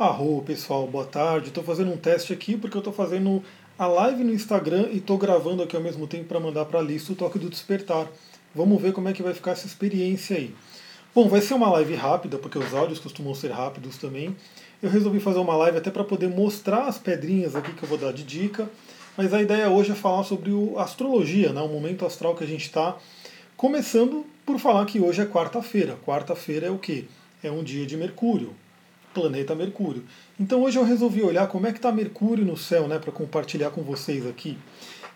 Arro, pessoal, boa tarde. Estou fazendo um teste aqui porque eu estou fazendo a live no Instagram e estou gravando aqui ao mesmo tempo para mandar para a lista o toque do despertar. Vamos ver como é que vai ficar essa experiência aí. Bom, vai ser uma live rápida, porque os áudios costumam ser rápidos também. Eu resolvi fazer uma live até para poder mostrar as pedrinhas aqui que eu vou dar de dica. Mas a ideia hoje é falar sobre o astrologia, né, o momento astral que a gente está. Começando por falar que hoje é quarta-feira. Quarta-feira é o quê? É um dia de Mercúrio planeta Mercúrio. Então hoje eu resolvi olhar como é que está Mercúrio no céu, né, para compartilhar com vocês aqui.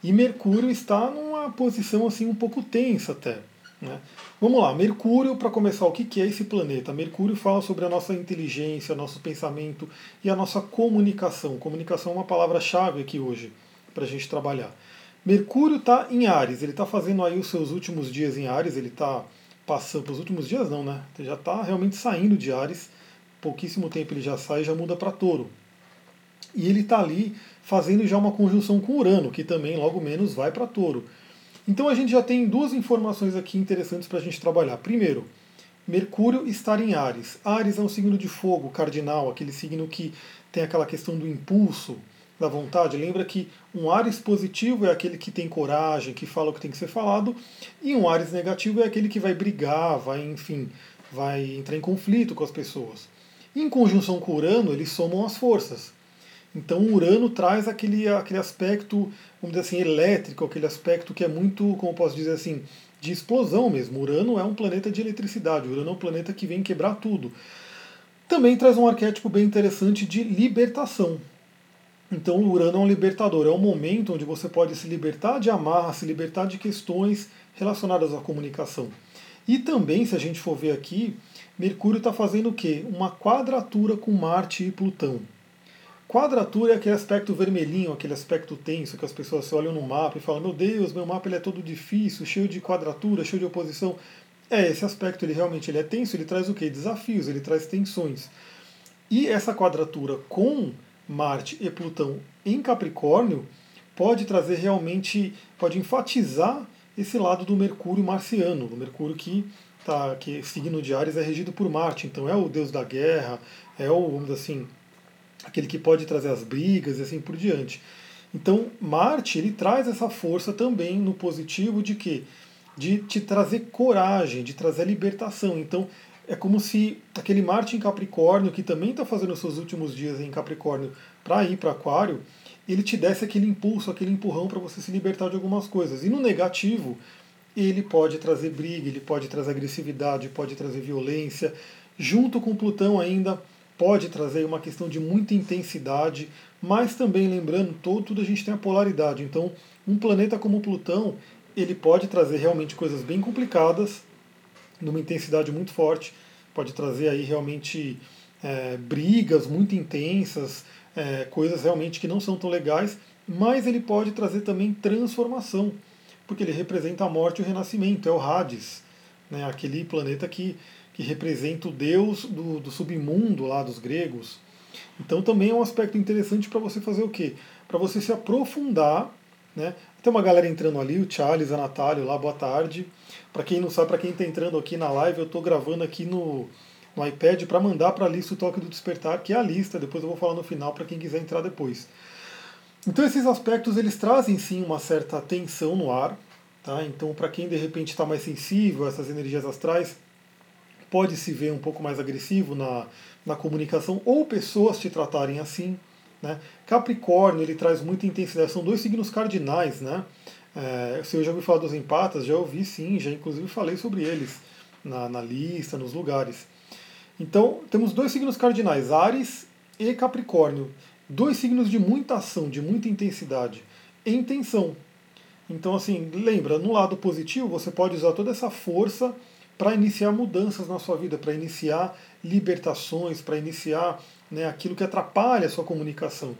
E Mercúrio está numa posição assim um pouco tensa até. Né? Vamos lá, Mercúrio, para começar, o que é esse planeta? Mercúrio fala sobre a nossa inteligência, nosso pensamento e a nossa comunicação. Comunicação é uma palavra-chave aqui hoje para a gente trabalhar. Mercúrio está em Ares, ele está fazendo aí os seus últimos dias em Ares, ele está passando, os últimos dias não, né? Ele já está realmente saindo de Ares pouquíssimo tempo ele já sai e já muda para touro. E ele está ali fazendo já uma conjunção com Urano, que também logo menos vai para touro. Então a gente já tem duas informações aqui interessantes para a gente trabalhar. Primeiro, Mercúrio estar em Ares. Ares é um signo de fogo cardinal, aquele signo que tem aquela questão do impulso, da vontade. Lembra que um Ares positivo é aquele que tem coragem, que fala o que tem que ser falado, e um Ares negativo é aquele que vai brigar, vai, enfim, vai entrar em conflito com as pessoas. Em conjunção com Urano, eles somam as forças. Então Urano traz aquele, aquele aspecto, vamos dizer assim, elétrico, aquele aspecto que é muito, como posso dizer assim, de explosão mesmo. Urano é um planeta de eletricidade, Urano é um planeta que vem quebrar tudo. Também traz um arquétipo bem interessante de libertação. Então Urano é um libertador, é um momento onde você pode se libertar de amarras, se libertar de questões relacionadas à comunicação. E também, se a gente for ver aqui, Mercúrio está fazendo o quê? Uma quadratura com Marte e Plutão. Quadratura é aquele aspecto vermelhinho, aquele aspecto tenso, que as pessoas olham no mapa e falam: Meu Deus, meu mapa ele é todo difícil, cheio de quadratura, cheio de oposição. É, esse aspecto ele realmente ele é tenso, ele traz o quê? Desafios, ele traz tensões. E essa quadratura com Marte e Plutão em Capricórnio pode trazer realmente, pode enfatizar esse lado do Mercúrio marciano, do Mercúrio que tá, que signo de Ares é regido por Marte, então é o deus da guerra, é o, vamos dizer assim, aquele que pode trazer as brigas e assim por diante. Então, Marte, ele traz essa força também no positivo de que de te trazer coragem, de trazer libertação. Então, é como se aquele Marte em Capricórnio, que também está fazendo os seus últimos dias em Capricórnio para ir para Aquário, ele te desse aquele impulso, aquele empurrão para você se libertar de algumas coisas. E no negativo, ele pode trazer briga, ele pode trazer agressividade, pode trazer violência. Junto com Plutão ainda pode trazer uma questão de muita intensidade, mas também lembrando, todo, tudo a gente tem a polaridade. Então, um planeta como Plutão, ele pode trazer realmente coisas bem complicadas, numa intensidade muito forte, pode trazer aí realmente é, brigas muito intensas, é, coisas realmente que não são tão legais, mas ele pode trazer também transformação porque ele representa a morte e o renascimento, é o Hades, né, aquele planeta que, que representa o deus do, do submundo lá dos gregos. Então também é um aspecto interessante para você fazer o quê? Para você se aprofundar. Né? Tem uma galera entrando ali, o Charles, a Natália, lá, boa tarde. Para quem não sabe, para quem está entrando aqui na live, eu estou gravando aqui no, no iPad para mandar para a lista o Toque do Despertar, que é a lista, depois eu vou falar no final para quem quiser entrar depois. Então esses aspectos eles trazem sim uma certa tensão no ar, tá? Então para quem de repente está mais sensível a essas energias astrais, pode se ver um pouco mais agressivo na, na comunicação ou pessoas te tratarem assim, né? Capricórnio ele traz muita intensidade, são dois signos cardinais, né? É, se eu já ouvi falar dos empatas, já ouvi sim, já inclusive falei sobre eles na, na lista, nos lugares. Então temos dois signos cardinais, Ares e Capricórnio dois signos de muita ação, de muita intensidade em tensão. Então, assim, lembra, no lado positivo, você pode usar toda essa força para iniciar mudanças na sua vida, para iniciar libertações, para iniciar né, aquilo que atrapalha a sua comunicação.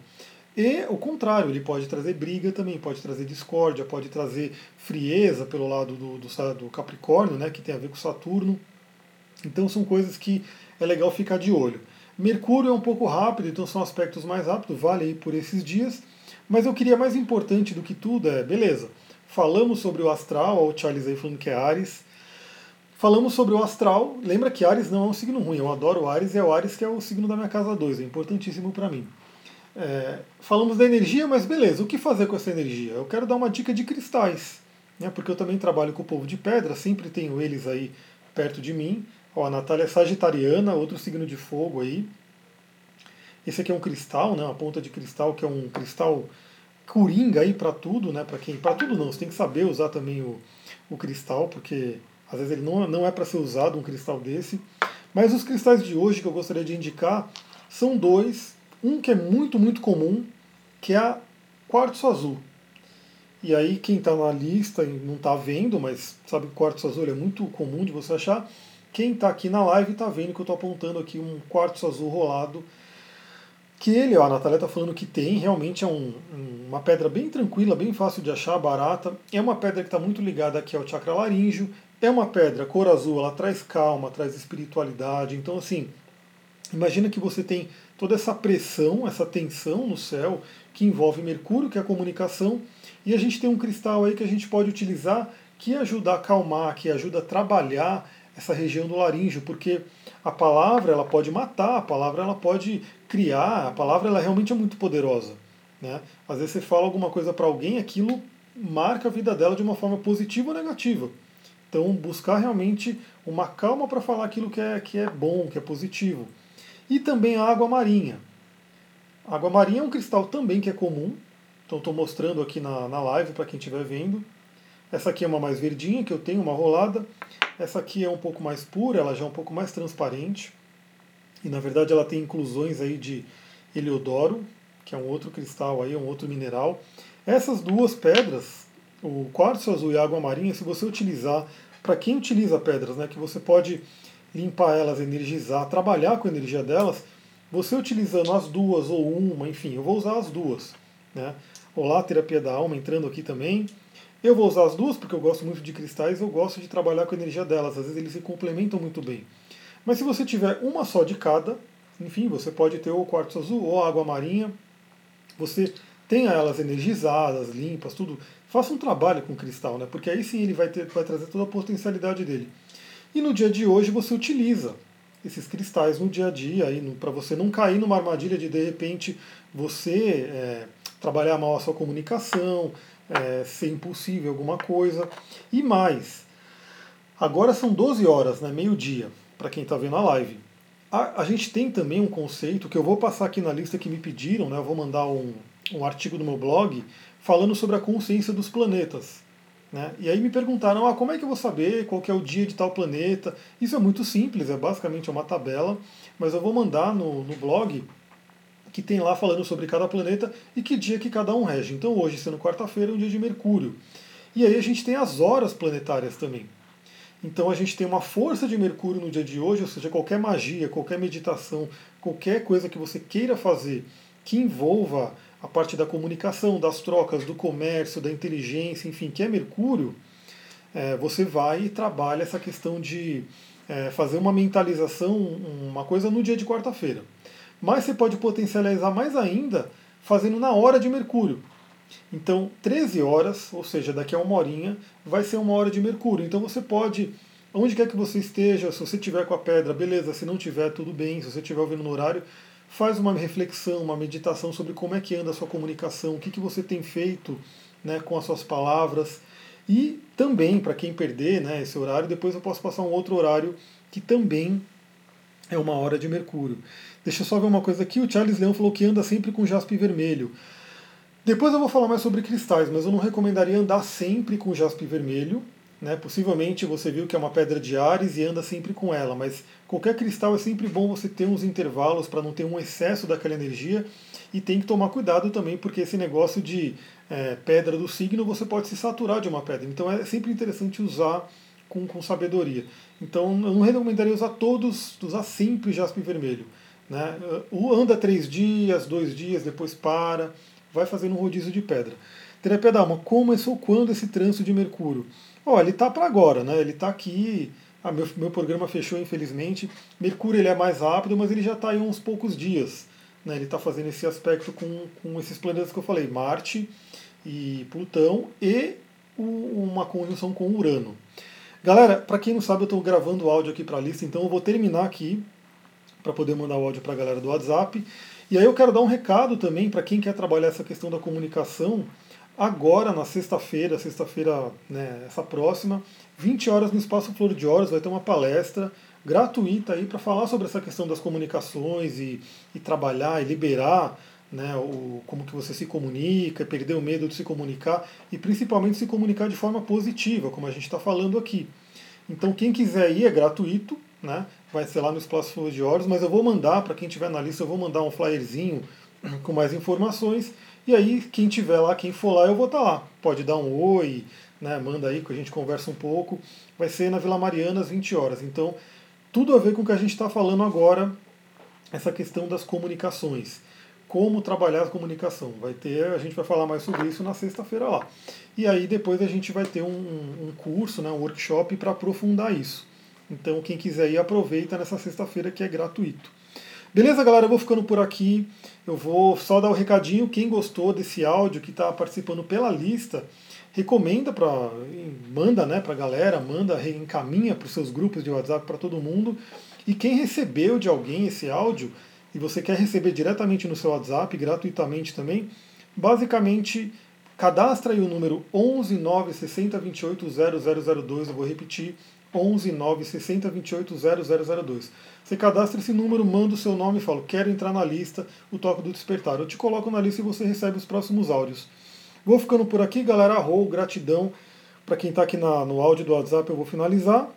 E o contrário, ele pode trazer briga também, pode trazer discórdia, pode trazer frieza pelo lado do, do, do Capricórnio, né, que tem a ver com Saturno. Então são coisas que é legal ficar de olho. Mercúrio é um pouco rápido, então são aspectos mais rápidos, vale aí por esses dias. Mas eu queria mais importante do que tudo é, beleza, falamos sobre o astral, o Charles aí falando que é Ares, Falamos sobre o astral. Lembra que Ares não é um signo ruim. Eu adoro Ares e é o Ares que é o signo da minha casa 2. É importantíssimo para mim. É, falamos da energia, mas beleza, o que fazer com essa energia? Eu quero dar uma dica de cristais, né, porque eu também trabalho com o povo de pedra, sempre tenho eles aí perto de mim. Ó, a Natália é sagitariana, outro signo de fogo aí. Esse aqui é um cristal, né, uma ponta de cristal que é um cristal coringa aí para tudo, né, para quem, para tudo não, você tem que saber usar também o, o cristal, porque às vezes ele não, não é para ser usado um cristal desse. Mas os cristais de hoje que eu gostaria de indicar são dois um que é muito, muito comum, que é a quartzo azul. E aí quem está na lista não está vendo, mas sabe que quartzo azul é muito comum de você achar. Quem está aqui na live está vendo que eu estou apontando aqui um quartzo azul rolado. Que ele, ó, a Natália está falando que tem, realmente é um, uma pedra bem tranquila, bem fácil de achar, barata. É uma pedra que está muito ligada aqui ao chakra laríngeo. É uma pedra cor azul, ela traz calma, traz espiritualidade. Então, assim, imagina que você tem toda essa pressão, essa tensão no céu que envolve Mercúrio, que é a comunicação, e a gente tem um cristal aí que a gente pode utilizar que ajuda a acalmar, que ajuda a trabalhar essa região do laríngeo, porque a palavra ela pode matar, a palavra ela pode criar, a palavra ela realmente é muito poderosa. Né? Às vezes você fala alguma coisa para alguém, aquilo marca a vida dela de uma forma positiva ou negativa. Então buscar realmente uma calma para falar aquilo que é, que é bom, que é positivo. E também a água marinha. A água marinha é um cristal também que é comum, então estou mostrando aqui na, na live para quem estiver vendo. Essa aqui é uma mais verdinha, que eu tenho, uma rolada. Essa aqui é um pouco mais pura, ela já é um pouco mais transparente. E na verdade ela tem inclusões aí de heliodoro, que é um outro cristal aí, um outro mineral. Essas duas pedras, o quartzo azul e a água marinha, se você utilizar, para quem utiliza pedras, né, que você pode limpar elas, energizar, trabalhar com a energia delas, você utilizando as duas ou uma, enfim, eu vou usar as duas. Né? Olá, terapia da alma entrando aqui também. Eu vou usar as duas porque eu gosto muito de cristais, eu gosto de trabalhar com a energia delas, às vezes eles se complementam muito bem. Mas se você tiver uma só de cada, enfim, você pode ter o quartzo azul ou água marinha, você tenha elas energizadas, limpas, tudo. Faça um trabalho com o cristal, né? Porque aí sim ele vai, ter, vai trazer toda a potencialidade dele. E no dia de hoje você utiliza esses cristais no dia a dia, para você não cair numa armadilha de de repente você é, trabalhar mal a sua comunicação, é, ser impossível alguma coisa. E mais, agora são 12 horas, né, meio-dia, para quem está vendo a live. A, a, gente tem também um conceito que eu vou passar aqui na lista que me pediram, né, eu vou mandar um, um artigo no meu blog falando sobre a consciência dos planetas. Né? E aí me perguntaram, ah, como é que eu vou saber qual é o dia de tal planeta? Isso é muito simples, é basicamente uma tabela, mas eu vou mandar no, no blog que tem lá falando sobre cada planeta e que dia que cada um rege. Então hoje, sendo quarta-feira, é um dia de Mercúrio. E aí a gente tem as horas planetárias também. Então a gente tem uma força de Mercúrio no dia de hoje, ou seja, qualquer magia, qualquer meditação, qualquer coisa que você queira fazer que envolva a parte da comunicação, das trocas, do comércio, da inteligência, enfim, que é Mercúrio, é, você vai e trabalha essa questão de é, fazer uma mentalização, uma coisa no dia de quarta-feira. Mas você pode potencializar mais ainda fazendo na hora de Mercúrio. Então, 13 horas, ou seja, daqui a uma horinha, vai ser uma hora de Mercúrio. Então você pode, onde quer que você esteja, se você tiver com a pedra, beleza, se não tiver, tudo bem, se você estiver ouvindo no horário, faz uma reflexão, uma meditação sobre como é que anda a sua comunicação, o que, que você tem feito né, com as suas palavras. E também, para quem perder né, esse horário, depois eu posso passar um outro horário que também é uma hora de Mercúrio. Deixa eu só ver uma coisa aqui. O Charles Leão falou que anda sempre com jaspe vermelho. Depois eu vou falar mais sobre cristais, mas eu não recomendaria andar sempre com jaspe vermelho. Né? Possivelmente você viu que é uma pedra de Ares e anda sempre com ela, mas qualquer cristal é sempre bom você ter uns intervalos para não ter um excesso daquela energia e tem que tomar cuidado também, porque esse negócio de é, pedra do signo você pode se saturar de uma pedra. Então é sempre interessante usar com, com sabedoria. Então eu não recomendaria usar todos, usar sempre jaspe vermelho. Né? Anda três dias, dois dias, depois para, vai fazendo um rodízio de pedra. Terapia da alma, começou quando esse trânsito de Mercúrio? Ó, ele tá para agora, né? Ele tá aqui. Ah, meu, meu programa fechou, infelizmente. Mercúrio ele é mais rápido, mas ele já está aí uns poucos dias. Né? Ele está fazendo esse aspecto com, com esses planetas que eu falei, Marte e Plutão, e o, uma conjunção com Urano. Galera, para quem não sabe, eu estou gravando o áudio aqui para a lista, então eu vou terminar aqui para poder mandar o áudio para a galera do WhatsApp. E aí eu quero dar um recado também para quem quer trabalhar essa questão da comunicação. Agora, na sexta-feira, sexta-feira, né, essa próxima, 20 horas no Espaço Flor de Horas, vai ter uma palestra gratuita aí para falar sobre essa questão das comunicações e, e trabalhar e liberar né, o, como que você se comunica, perder o medo de se comunicar e principalmente se comunicar de forma positiva, como a gente está falando aqui. Então quem quiser ir é gratuito, né, vai ser lá no Espaço de Horas, mas eu vou mandar, para quem tiver na lista, eu vou mandar um flyerzinho com mais informações, e aí quem tiver lá, quem for lá, eu vou estar tá lá. Pode dar um oi, né, manda aí que a gente conversa um pouco. Vai ser na Vila Mariana às 20 horas. Então, tudo a ver com o que a gente está falando agora, essa questão das comunicações como trabalhar a comunicação. Vai ter, a gente vai falar mais sobre isso na sexta-feira lá. E aí depois a gente vai ter um, um curso, né, um workshop para aprofundar isso. Então quem quiser ir aproveita nessa sexta-feira que é gratuito. Beleza, galera? Eu vou ficando por aqui. Eu vou só dar o um recadinho. Quem gostou desse áudio, que está participando pela lista, recomenda para manda, né, para a galera, manda, encaminha para os seus grupos de WhatsApp para todo mundo. E quem recebeu de alguém esse áudio, e você quer receber diretamente no seu WhatsApp, gratuitamente também, basicamente cadastra aí o número 11960280002, eu vou repetir, 11960280002. Você cadastra esse número, manda o seu nome e fala, quero entrar na lista, o Toque do Despertar. Eu te coloco na lista e você recebe os próximos áudios. Vou ficando por aqui, galera. Arrou, gratidão. Para quem está aqui na, no áudio do WhatsApp, eu vou finalizar.